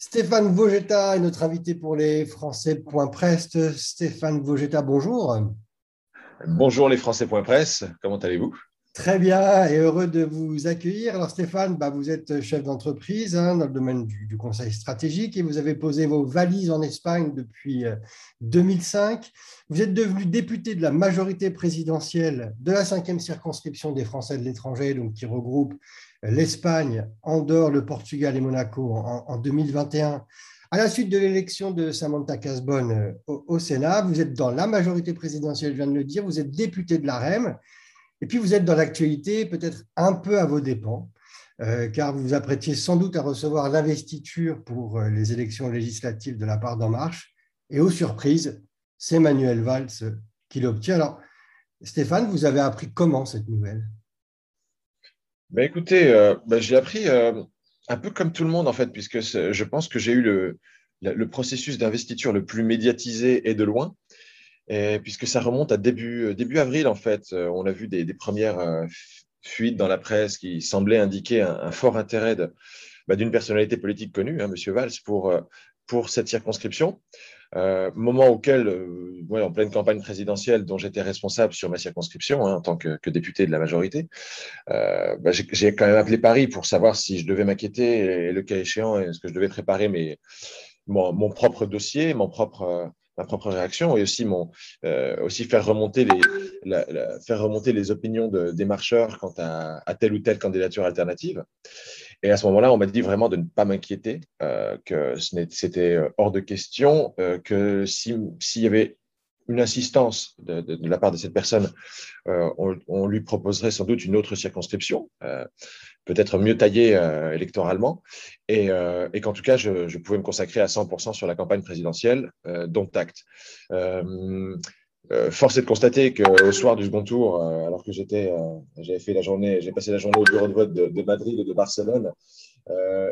Stéphane Vogetta est notre invité pour les Français.press. Stéphane Vogetta, bonjour. Bonjour les Français.press, comment allez-vous? Très bien et heureux de vous accueillir. Alors Stéphane, bah, vous êtes chef d'entreprise hein, dans le domaine du, conseil stratégique et vous avez posé vos valises en Espagne depuis 2005. Euh, vous êtes devenu député de la majorité présidentielle de la cinquième circonscription des Français de l'étranger, donc qui regroupe l'Espagne, Andorre, le Portugal et Monaco en, 2021. À la suite de l'élection de Samantha Casbonne euh, au, Sénat, vous êtes dans la majorité présidentielle, je viens de le dire, vous êtes député de la REM, et puis vous êtes dans l'actualité peut-être un peu à vos dépens, euh, car vous vous apprêtiez sans doute à recevoir l'investiture pour euh, les élections législatives de la part d'En Marche, et aux surprises, c'est Manuel Valls qui l'obtient. Alors, Stéphane, vous avez appris comment cette nouvelle? Ben écoutez, euh, ben j'ai appris euh, un peu comme tout le monde en fait, puisque je pense que j'ai eu le, le processus d'investiture le plus médiatisé et de loin, puisque ça remonte à début, euh, début avril en fait. On a vu des, premières fuites dans la presse qui semblaient indiquer un, fort intérêt ben, d'une personnalité politique connue, hein, Monsieur Valls, pour, pour cette circonscription. Euh, moment auquel, euh, en pleine campagne présidentielle dont j'étais responsable sur ma circonscription hein, en tant que, député de la majorité, euh, bah, j'ai quand même appelé Paris pour savoir si je devais m'inquiéter et, le cas échéant, est-ce que je devais préparer mon, propre dossier, mon propre, ma propre réaction et aussi, mon, aussi faire, remonter les, faire remonter les opinions des marcheurs quant à telle ou telle candidature alternative. Et à ce moment-là, on m'a dit vraiment de ne pas m'inquiéter, euh, que c'était euh, hors de question, euh, que s'il y avait une insistance de, la part de cette personne, on, lui proposerait sans doute une autre circonscription, peut-être mieux taillée électoralement, et, et qu'en tout cas, je, je, pouvais me consacrer à 100% sur la campagne présidentielle, dont acte. Euh, force est de constater qu'au soir du second tour, euh, alors que j'étais, euh, j'avais fait la journée, j'ai passé la journée au bureau de vote de, Madrid et de Barcelone,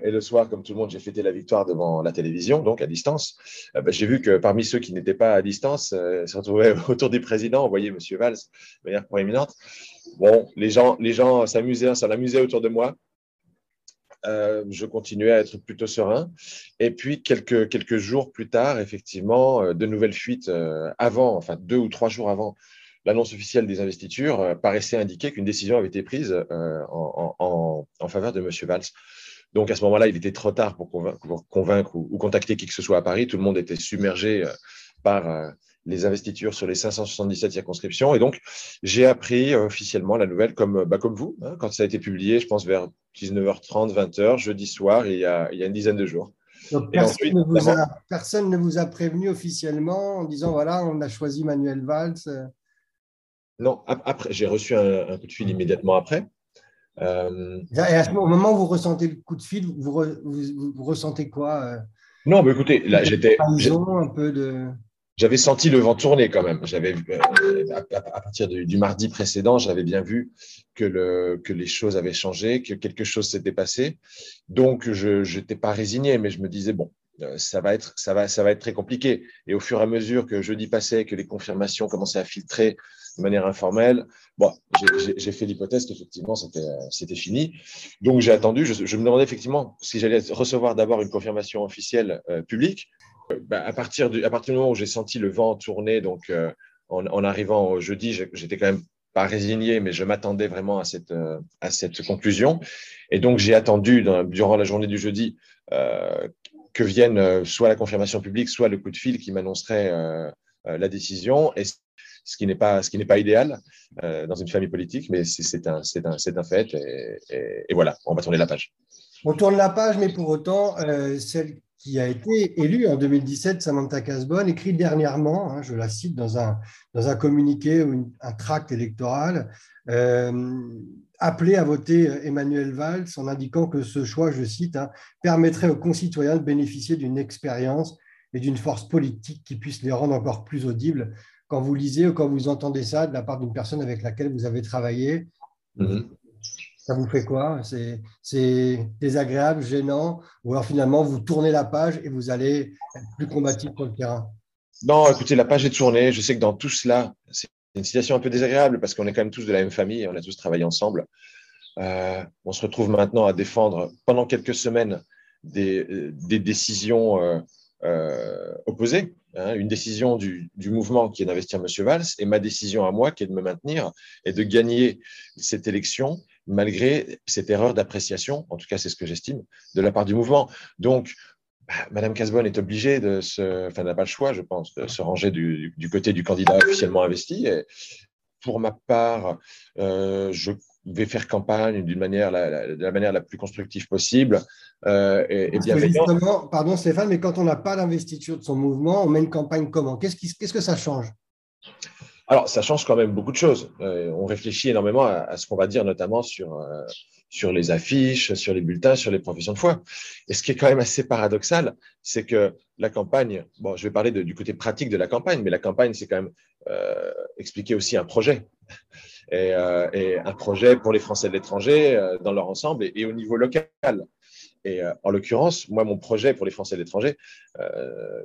et le soir, comme tout le monde, j'ai fêté la victoire devant la télévision, donc à distance. Bah, j'ai vu que parmi ceux qui n'étaient pas à distance, se retrouvaient autour du président, on voyait Monsieur Valls de manière proéminente. Bon, les gens, les gens s'amusaient, ça l'amusait autour de moi. Euh, je continuais à être plutôt serein. Et puis, quelques, quelques jours plus tard, effectivement, euh, de nouvelles fuites euh, avant, enfin deux ou trois jours avant l'annonce officielle des investitures, paraissait indiquer qu'une décision avait été prise en, en, faveur de M. Valls. Donc, à ce moment-là, il était trop tard pour convaincre, ou, contacter qui que ce soit à Paris. Tout le monde était submergé par les investitures sur les 577 circonscriptions. Et donc, j'ai appris officiellement la nouvelle comme, bah, comme vous, hein, quand ça a été publié, je pense vers 19h30, 20h, jeudi soir, il y a, il y a une dizaine de jours. Donc, personne, ne vous a, personne, ne vous a, prévenu officiellement en disant voilà, on a choisi Manuel Valls euh. Non, après, j'ai reçu un, coup de fil immédiatement après. Euh... Et à ce moment où vous ressentez le coup de fil, vous, vous, ressentez quoi euh? Non, mais écoutez, là, j'étais. Un peu de j'avais senti le vent tourner quand même. J'avais euh, à, partir du, mardi précédent, j'avais bien vu que, le, que les choses avaient changé, que quelque chose s'était passé. Donc je n'étais pas résigné, mais je me disais bon, euh, ça va être ça va ça va être très compliqué. Et au fur et à mesure que jeudi passait, que les confirmations commençaient à filtrer de manière informelle, bon, j'ai fait l'hypothèse qu'effectivement c'était c'était fini. Donc j'ai attendu. Je, je, me demandais effectivement si j'allais recevoir d'abord une confirmation officielle euh, publique bah, à, partir du, moment où j'ai senti le vent tourner, donc euh, en, arrivant au jeudi, j'étais quand même pas résigné, mais je m'attendais vraiment à cette, euh, conclusion. Et donc, j'ai attendu durant la journée du jeudi euh, que vienne euh, soit la confirmation publique, soit le coup de fil qui m'annoncerait la décision. Et ce qui n'est pas, idéal dans une famille politique, mais c'est un, fait. Et, voilà, on va tourner la page. On tourne la page, mais pour autant, celle qui a été élue en 2017, Samantha Casbonne, écrit dernièrement, hein, je la cite dans un, dans un communiqué ou un tract électoral, euh, appelé à voter Emmanuel Valls en indiquant que ce choix, je cite, hein, permettrait aux concitoyens de bénéficier d'une expérience et d'une force politique qui puisse les rendre encore plus audibles. Quand vous lisez ou quand vous entendez ça de la part d'une personne avec laquelle vous avez travaillé, mm-hmm ça vous fait quoi? C'est désagréable, gênant? Ou alors finalement, vous tournez la page et vous allez être plus combatif sur le terrain? Non, écoutez, la page est tournée. Je sais que dans tout cela, c'est une situation un peu désagréable parce qu'on est quand même tous de la même famille, on a tous travaillé ensemble. Euh, on se retrouve maintenant à défendre pendant quelques semaines des, décisions opposées. Hein. une décision du, mouvement qui est d'investir M. Valls et ma décision à moi qui est de me maintenir et de gagner cette élection malgré cette erreur d'appréciation, en tout cas c'est ce que j'estime, de la part du mouvement. Donc, bah, Madame Casbonne est obligée de se, enfin n'a pas le choix, je pense, de se ranger du, côté du candidat officiellement investi. Et pour ma part, euh, je vais faire campagne d'une manière, la, de la manière la plus constructive possible. Euh, et, pardon Stéphane, mais quand on n'a pas d'investiture de son mouvement, on met une campagne comment? Qu'est-ce qu'est-ce que ça change? Alors, ça change quand même beaucoup de choses. Euh, on réfléchit énormément à, ce qu'on va dire, notamment sur, euh, sur les affiches, sur les bulletins, sur les professions de foi. Et ce qui est quand même assez paradoxal, c'est que la campagne, bon, je vais parler du côté pratique de la campagne, mais la campagne, c'est quand même euh, expliquer aussi un projet. Et, un projet pour les Français de l'étranger dans leur ensemble et, et, au niveau local. Et en l'occurrence, moi, mon projet pour les Français de l'étranger,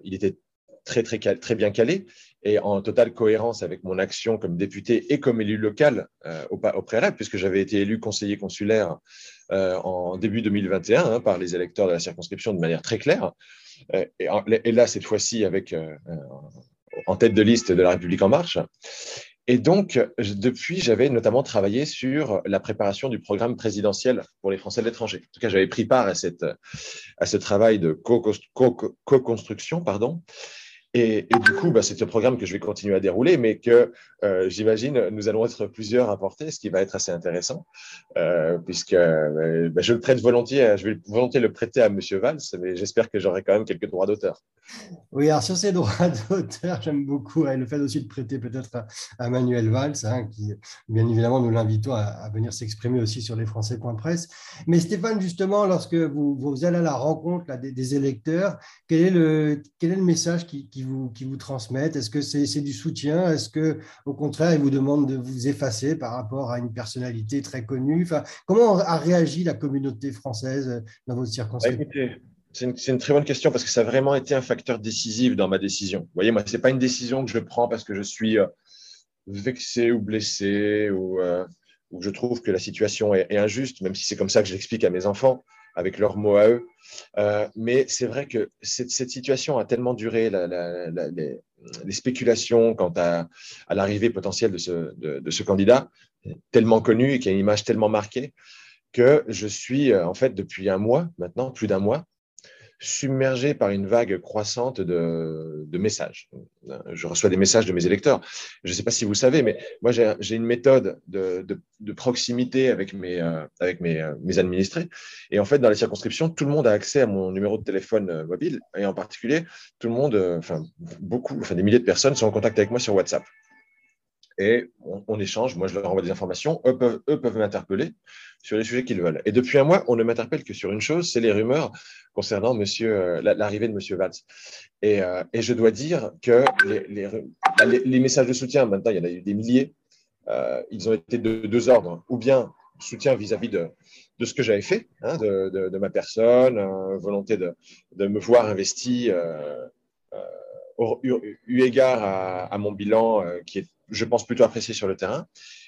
il était très, très, très bien calé et en totale cohérence avec mon action comme député et comme élu local euh, au, préalable, puisque j'avais été élu conseiller consulaire euh, en début 2021 hein, par les électeurs de la circonscription de manière très claire. Euh, et, là, cette fois-ci, avec en tête de liste de la République en marche. Et donc, depuis, j'avais notamment travaillé sur la préparation du programme présidentiel pour les Français de l'étranger. En tout cas, j'avais pris part à, cette, à ce travail de co-construction, co pardon, et, du coup, bah, c'est un programme que je vais continuer à dérouler, mais que euh, j'imagine nous allons être plusieurs à porter, ce qui va être assez intéressant, euh, puisque euh, bah, je le prête volontiers, je vais volontiers le prêter à M. Valls, mais j'espère que j'aurai quand même quelques droits d'auteur. Oui, alors sur ces droits d'auteur, j'aime beaucoup le fait aussi de prêter peut-être à, Manuel Valls, hein, qui, bien évidemment, nous l'invitons à, venir s'exprimer aussi sur les Presse. Mais Stéphane, justement, lorsque vous, allez à la rencontre des, électeurs, quel est le, message qui vous, qui vous transmettent? Est-ce que c'est du soutien? Est-ce que au contraire, ils vous demandent de vous effacer par rapport à une personnalité très connue? Enfin, Comment a réagi la communauté française dans votre circonstance c'est une, une, très bonne question parce que ça a vraiment été un facteur décisif dans ma décision. Vous voyez, moi, ce n'est pas une décision que je prends parce que je suis euh, vexé ou blessé ou, euh, ou je trouve que la situation est, est injuste, même si c'est comme ça que je l'explique à mes enfants avec leurs mots à eux. Euh, mais c'est vrai que cette, situation a tellement duré, les, spéculations quant à, l'arrivée potentielle de ce, de, ce, candidat, tellement connu et qui a une image tellement marquée, que je suis euh, en fait depuis un mois maintenant, plus d'un mois, submergé par une vague croissante de, messages. Je reçois des messages de mes électeurs. Je ne sais pas si vous savez, mais moi, j'ai une méthode de, proximité avec, mes, euh, avec euh, mes, administrés. Et en fait, dans les circonscriptions, tout le monde a accès à mon numéro de téléphone euh, mobile. Et en particulier, tout le monde, enfin, beaucoup, enfin, des milliers de personnes sont en contact avec moi sur WhatsApp et on, échange. Moi, je leur envoie des informations. Eux peuvent, m'interpeller sur les sujets qu'ils veulent. Et depuis un mois, on ne m'interpelle que sur une chose, c'est les rumeurs concernant monsieur, euh, l'arrivée de M. Valls. Et, euh, je dois dire que les, messages de soutien, maintenant, il y en a eu des milliers. Euh, ils ont été de deux ordres. Ou bien soutien vis-à-vis de, ce que j'avais fait, hein, de, ma personne, volonté de, me voir investi eu, égard à, mon bilan qui est je pense, plutôt apprécié sur le terrain.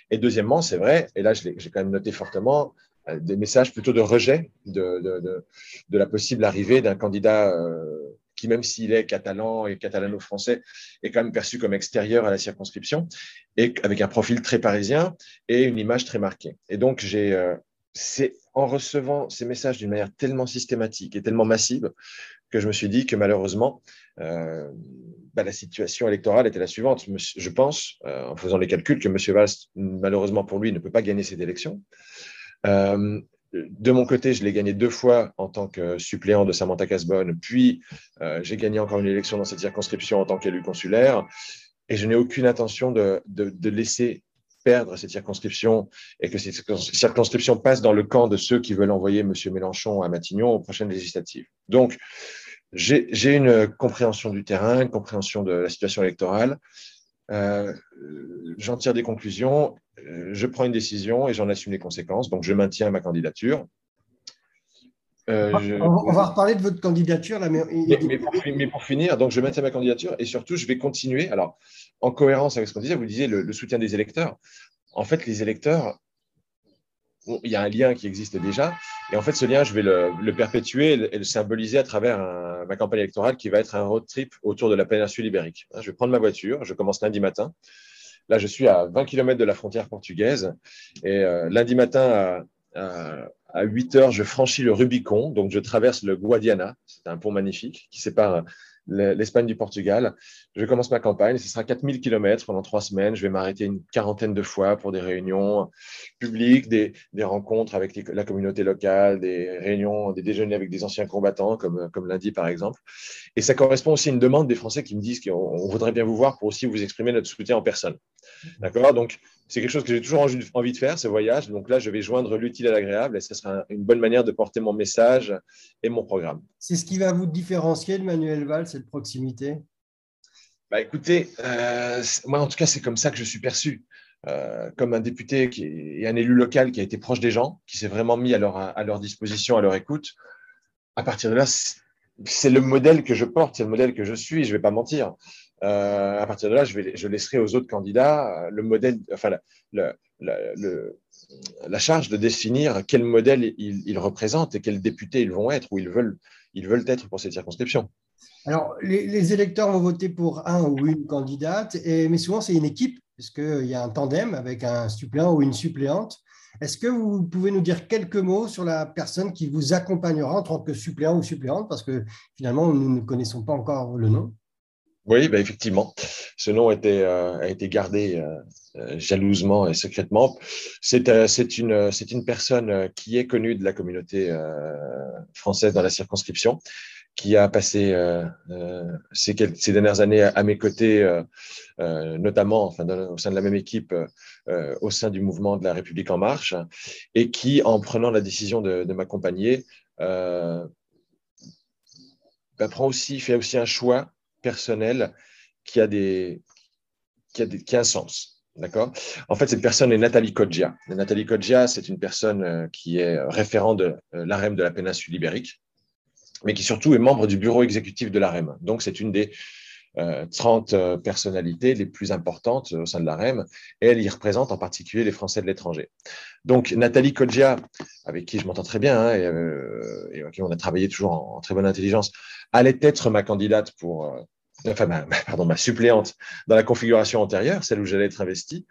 Et deuxièmement, c'est vrai, et là, j'ai quand même noté fortement euh, des messages plutôt de rejet de, de, de, la possible arrivée d'un candidat euh, qui, même s'il est catalan et catalano-français, est quand même perçu comme extérieur à la circonscription, et avec un profil très parisien et une image très marquée. Et donc, j'ai, euh, c'est en recevant ces messages d'une manière tellement systématique et tellement massive que je me suis dit que malheureusement, euh, bah, la situation électorale était la suivante. Je pense, euh, en faisant les calculs, que M. Valls, malheureusement pour lui, ne peut pas gagner cette élection. Euh, de mon côté, je l'ai gagné deux fois en tant que suppléant de Samantha Casbonne, puis j'ai gagné encore une élection dans cette circonscription en tant qu'élu consulaire, et je n'ai aucune intention de, de, laisser perdre cette circonscription et que cette circonscription passe dans le camp de ceux qui veulent envoyer M. Mélenchon à Matignon aux prochaines législatives. Donc, j'ai une compréhension du terrain, une compréhension de la situation électorale. Euh, j'en tire des conclusions, euh, je prends une décision et j'en assume les conséquences. Donc, je maintiens ma candidature. Euh, on, va reparler de votre candidature là, mais... Mais, pour, finir, donc je maintiens ma candidature et surtout je vais continuer. Alors, en cohérence avec ce qu'on disait, vous disiez le, soutien des électeurs. En fait, les électeurs, il y a un lien qui existe déjà. Et en fait, ce lien, je vais le, perpétuer et le, symboliser à travers ma campagne électorale qui va être un road trip autour de la péninsule ibérique. Je vais prendre ma voiture, je commence lundi matin. Là, je suis à 20 km de la frontière portugaise. Et euh, lundi matin, à, à, 8 heures, je franchis le Rubicon. Donc, je traverse le Guadiana. C'est un pont magnifique qui sépare l'Espagne du Portugal. Je commence ma campagne, ce sera 4000 km pendant trois semaines. Je vais m'arrêter une quarantaine de fois pour des réunions publiques, des, rencontres avec la communauté locale, des réunions, des déjeuners avec des anciens combattants, comme, comme lundi par exemple. Et ça correspond aussi à une demande des Français qui me disent qu'on voudrait bien vous voir pour aussi vous exprimer notre soutien en personne. D'accord? Donc, c'est quelque chose que j'ai toujours envie de faire, ce voyage. Donc là, je vais joindre l'utile à l'agréable et ce sera une bonne manière de porter mon message et mon programme. C'est ce qui va vous différencier de Manuel Valls, cette proximité? Bah, Écoutez, euh, moi en tout cas, c'est comme ça que je suis perçu. Euh, comme un député qui et un élu local qui a été proche des gens, qui s'est vraiment mis à leur, à leur disposition, à leur écoute. À partir de là, c'est le modèle que je porte, c'est le modèle que je suis, je ne vais pas mentir. Euh, à partir de là, je, laisserai aux autres candidats euh, le modèle, enfin, la, charge de définir quel modèle ils, représentent et quels députés ils vont être ou ils veulent, être pour cette circonscription. Alors, les, électeurs vont voter pour un ou une candidate, mais souvent c'est une équipe, puisqu'il y a un tandem avec un suppléant ou une suppléante. Est-ce que vous pouvez nous dire quelques mots sur la personne qui vous accompagnera en tant que suppléant ou suppléante? Parce que finalement, nous ne connaissons pas encore le nom. Oui, bah effectivement, ce nom euh, a été gardé euh, euh, jalousement et secrètement. C'est une, une personne qui est connue de la communauté française dans la circonscription, qui a passé ces, ces, dernières années à, mes côtés, notamment enfin, au sein de la même équipe, au sein du mouvement de la République en marche, et qui, en prenant la décision de, de m'accompagner, bah, prend aussi, fait aussi un choix personnel qui a, des, qui a, des, qui a un sens. D'accord? En fait, cette personne est Nathalie Kodja. Nathalie Kodja, c'est une personne euh, qui est référent de euh, l'AREM de la péninsule ibérique, mais qui surtout est membre du bureau exécutif de l'AREM. Donc, c'est une des 30 euh, personnalités les plus importantes au sein de l'AREM, et elle y représente en particulier les Français de l'étranger. Donc, Nathalie Kodja, avec qui je m'entends très bien, hein, et, avec qui on a travaillé toujours en, très bonne intelligence, allait être ma candidate pour enfin pardon, ma suppléante dans la configuration antérieure, celle où j'allais être investi.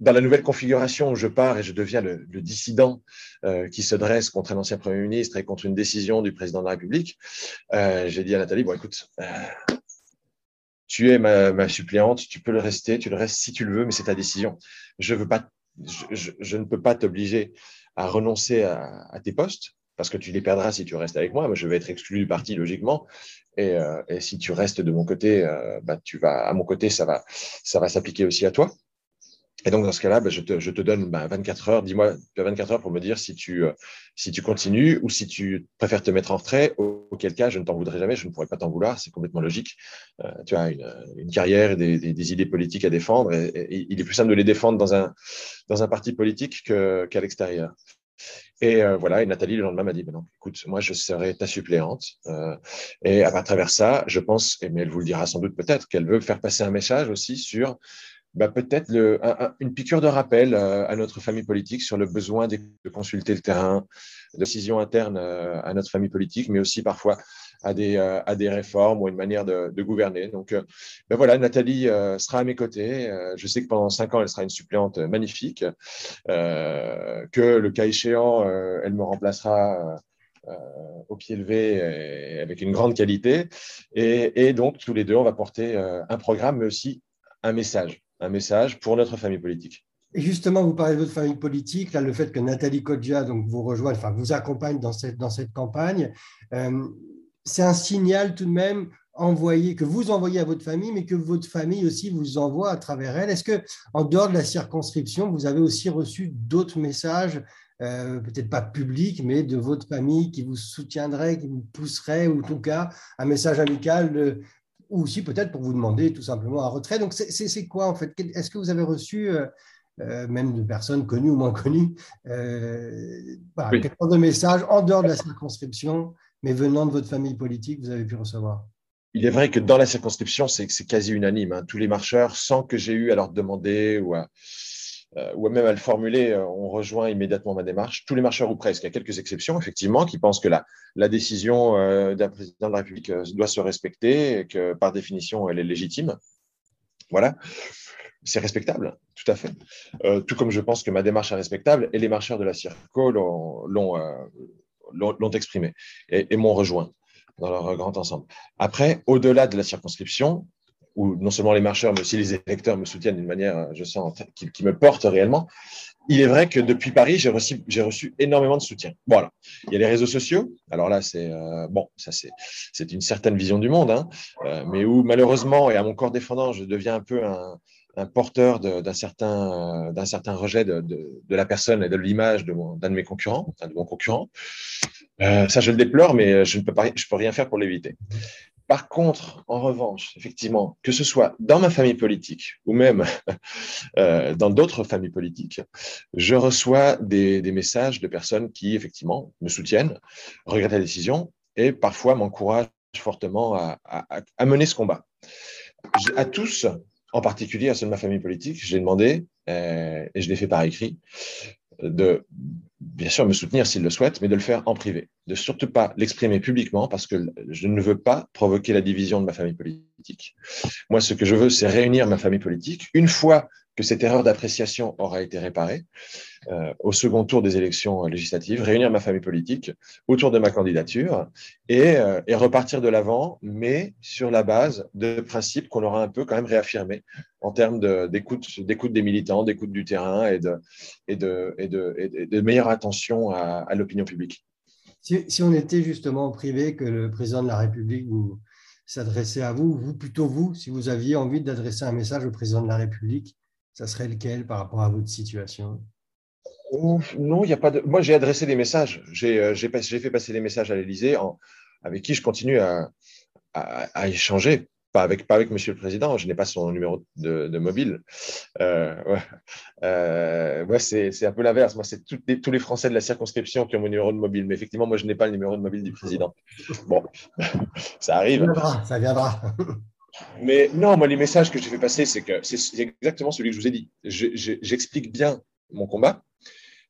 Dans la nouvelle configuration où je pars et je deviens le, dissident euh, qui se dresse contre un ancien Premier ministre et contre une décision du président de la République, euh, j'ai dit à Nathalie, bon écoute, euh, tu es ma, suppléante, tu peux le rester, tu le restes si tu le veux, mais c'est ta décision. Je, ne peux pas t'obliger à renoncer à, tes postes parce que tu les perdras si tu restes avec moi. Je vais être exclu du parti, logiquement. Et, euh, si tu restes de mon côté, euh, bah, tu vas, à mon côté, ça va, ça va s'appliquer aussi à toi. Et donc, dans ce cas-là, bah, je, te, donne 24 bah, heures. Dis-moi, tu as 24 heures pour me dire si tu, euh, si tu continues ou si tu préfères te mettre en retrait, auquel cas, je ne t'en voudrais jamais, je ne pourrais pas t'en vouloir. C'est complètement logique. tu as une, carrière des, des, idées politiques à défendre. Et, il est plus simple de les défendre dans un, dans un parti politique qu'à l'extérieur. Et euh, voilà, et Nathalie, le lendemain, m'a dit, ben non, écoute, moi, je serai ta suppléante. Euh, et à travers ça, je pense, et mais elle vous le dira sans doute peut-être, qu'elle veut faire passer un message aussi sur bah, peut-être une piqûre de rappel euh, à notre famille politique sur le besoin de, consulter le terrain, de décision interne à notre famille politique, mais aussi parfois à des, euh, à des réformes ou une manière de, gouverner. Donc, euh, ben voilà, Nathalie euh, sera à mes côtés. je sais que pendant cinq ans, elle sera une suppléante magnifique, que le cas échéant, elle me remplacera. au pied levé avec une grande qualité. Et, et, donc, tous les deux, on va porter un programme, mais aussi un message, un message pour notre famille politique. Et justement, vous parlez de votre famille politique, là, le fait que Nathalie Kodja donc, vous rejoigne, enfin, vous accompagne dans cette, dans cette campagne c'est un signal tout de même envoyé, que vous envoyez à votre famille, mais que votre famille aussi vous envoie à travers elle. Est-ce que, en dehors de la circonscription, vous avez aussi reçu d'autres messages, euh, peut-être pas publics, mais de votre famille qui vous soutiendrait, qui vous pousserait, ou en tout cas un message amical, ou aussi peut-être pour vous demander tout simplement un retrait? Donc, c'est quoi en fait? Est-ce que vous avez reçu euh, euh, même de personnes connues ou moins connues, euh, de messages en dehors de la circonscription mais venant de votre famille politique, vous avez pu recevoir il est vrai que dans la circonscription, c'est quasi unanime. Hein. Tous les marcheurs, sans que j'ai eu à leur demander ou euh, même à le formuler, euh, on rejoint immédiatement ma démarche. Tous les marcheurs ou presque, il y a quelques exceptions, effectivement, qui pensent que la, la décision d'un président de la République doit se respecter et que par définition, elle est légitime. Voilà, c'est respectable, tout à fait. tout comme je pense que ma démarche est respectable et les marcheurs de la CIRCO l'ont exprimé et, m'ont rejoint dans leur grand ensemble. Après, au-delà de la circonscription, où non seulement les marcheurs, mais aussi les électeurs me soutiennent d'une manière, je sens, qui, me porte réellement, il est vrai que depuis Paris, j'ai reçu, reçu énormément de soutien. Voilà. Il y a les réseaux sociaux. Alors là, c'est euh, bon, ça c'est une certaine vision du monde, hein, euh, mais où malheureusement, et à mon corps défendant, je deviens un peu un, un porteur d'un certain, d'un certain rejet de, de, la personne et de l'image d'un de, mes concurrents, de mon concurrent. Euh, ça, je le déplore, mais je ne peux, pas, je peux rien faire pour l'éviter. Par contre, en revanche, effectivement, que ce soit dans ma famille politique ou même euh, dans d'autres familles politiques, je reçois des, des, messages de personnes qui, effectivement, me soutiennent, regrettent la décision et parfois m'encouragent fortement à, à, mener ce combat. À tous, en particulier à ceux de ma famille politique, j'ai demandé, euh, et je l'ai fait par écrit, de bien sûr me soutenir s'ils le souhaitent, mais de le faire en privé, de surtout pas l'exprimer publiquement parce que je ne veux pas provoquer la division de ma famille politique. Moi, ce que je veux, c'est réunir ma famille politique. Une fois que cette erreur d'appréciation aura été réparée euh, au second tour des élections législatives, réunir ma famille politique autour de ma candidature et, euh, et repartir de l'avant, mais sur la base de principes qu'on aura un peu quand même réaffirmés en termes d'écoute des militants, d'écoute du terrain et de, meilleure attention à, l'opinion publique. Si, on était justement en privé, que le président de la République s'adressait à vous, vous plutôt vous, si vous aviez envie d'adresser un message au président de la République, ça serait lequel par rapport à votre situation? Non, il n'y a pas de. Moi, j'ai adressé des messages. J'ai euh, fait passer des messages à l'Élysée avec qui je continue à, à, à, échanger. Pas avec, pas avec Monsieur le Président, je n'ai pas son numéro de, de mobile. Euh, ouais. Euh, ouais c'est un peu l'inverse. Moi, c'est tous les Français de la circonscription qui ont mon numéro de mobile. Mais effectivement, moi, je n'ai pas le numéro de mobile du Président. Bon, ça arrive. Ça viendra. Ça viendra. Mais non, moi, les messages que j'ai fait passer, c'est que c'est exactement celui que je vous ai dit. J'explique bien mon combat,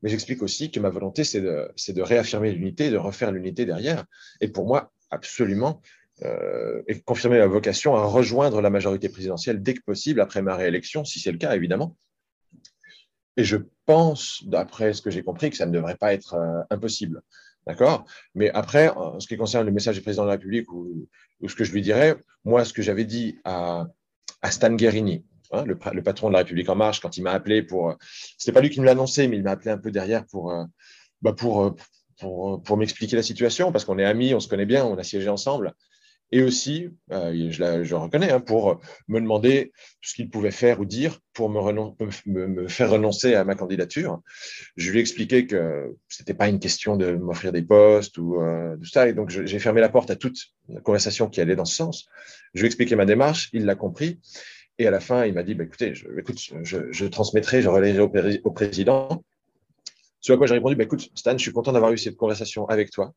mais j'explique aussi que ma volonté, c'est de, de, réaffirmer l'unité, de refaire l'unité derrière. Et pour moi, absolument, euh, et confirmer ma vocation à rejoindre la majorité présidentielle dès que possible après ma réélection, si c'est le cas, évidemment. Et je pense, d'après ce que j'ai compris, que ça ne devrait pas être euh, impossible. D'accord? Mais après, en ce qui concerne le message du président de la République ou, ce que je lui dirais, moi, ce que j'avais dit à, à Stan Guerini, hein, le, patron de la République En Marche, quand il m'a appelé pour. C'était pas lui qui me l'a annoncé, mais il m'a appelé un peu derrière pour, euh, bah euh, pour, pour m'expliquer la situation, parce qu'on est amis, on se connaît bien, on a siégé ensemble et aussi, euh, je, la, je, reconnais, hein, pour me demander ce qu'il pouvait faire ou dire pour me, faire renoncer à ma candidature. Je lui ai expliqué que c'était pas une question de m'offrir des postes ou euh, tout ça, et donc j'ai fermé la porte à toute conversation qui allait dans ce sens. Je lui ai expliqué ma démarche, il l'a compris, et à la fin, il m'a dit bah, écoute, je, transmettrai, je relayerai au, au, président. Ce à quoi j'ai répondu bah, écoute, Stan, je suis content d'avoir eu cette conversation avec toi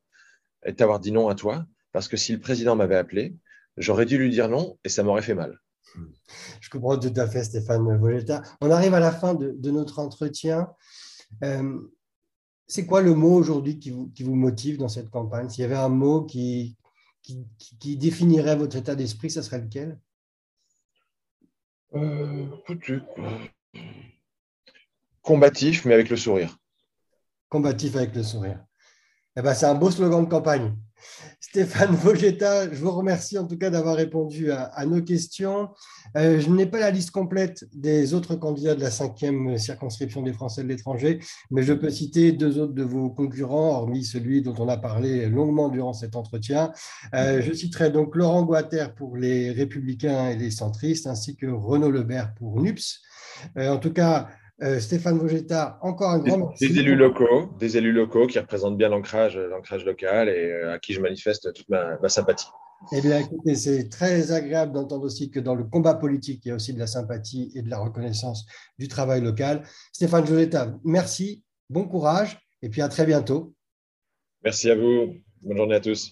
et de dit non à toi parce que si le président m'avait appelé, j'aurais dû lui dire non et ça m'aurait fait mal. Je comprends tout à fait, Stéphane Voletta. On arrive à la fin de, de notre entretien. Euh, c'est quoi le mot aujourd'hui qui vous, qui vous, motive dans cette campagne? S'il y avait un mot qui, qui, qui définirait votre état d'esprit, ça serait lequel? Euh, Combatif, mais avec le sourire. Combatif avec le sourire. Eh ben, c'est un beau slogan de campagne. Stéphane Vogetta, je vous remercie en tout cas d'avoir répondu à, nos questions. Euh, je n'ai pas la liste complète des autres candidats de la cinquième circonscription des Français de l'étranger, mais je peux citer deux autres de vos concurrents, hormis celui dont on a parlé longuement durant cet entretien. Euh, je citerai donc Laurent Guater pour les Républicains et les Centristes, ainsi que Renaud Lebert pour NUPS. Euh, en tout cas, euh, Stéphane Vogetta, encore un grand merci. Des élus locaux, des élus locaux qui représentent bien l'ancrage, l'ancrage local et euh, à qui je manifeste toute ma, ma sympathie. Eh bien, écoutez, c'est très agréable d'entendre aussi que dans le combat politique, il y a aussi de la sympathie et de la reconnaissance du travail local. Stéphane Vogetta, merci, bon courage et puis à très bientôt. Merci à vous. Bonne journée à tous.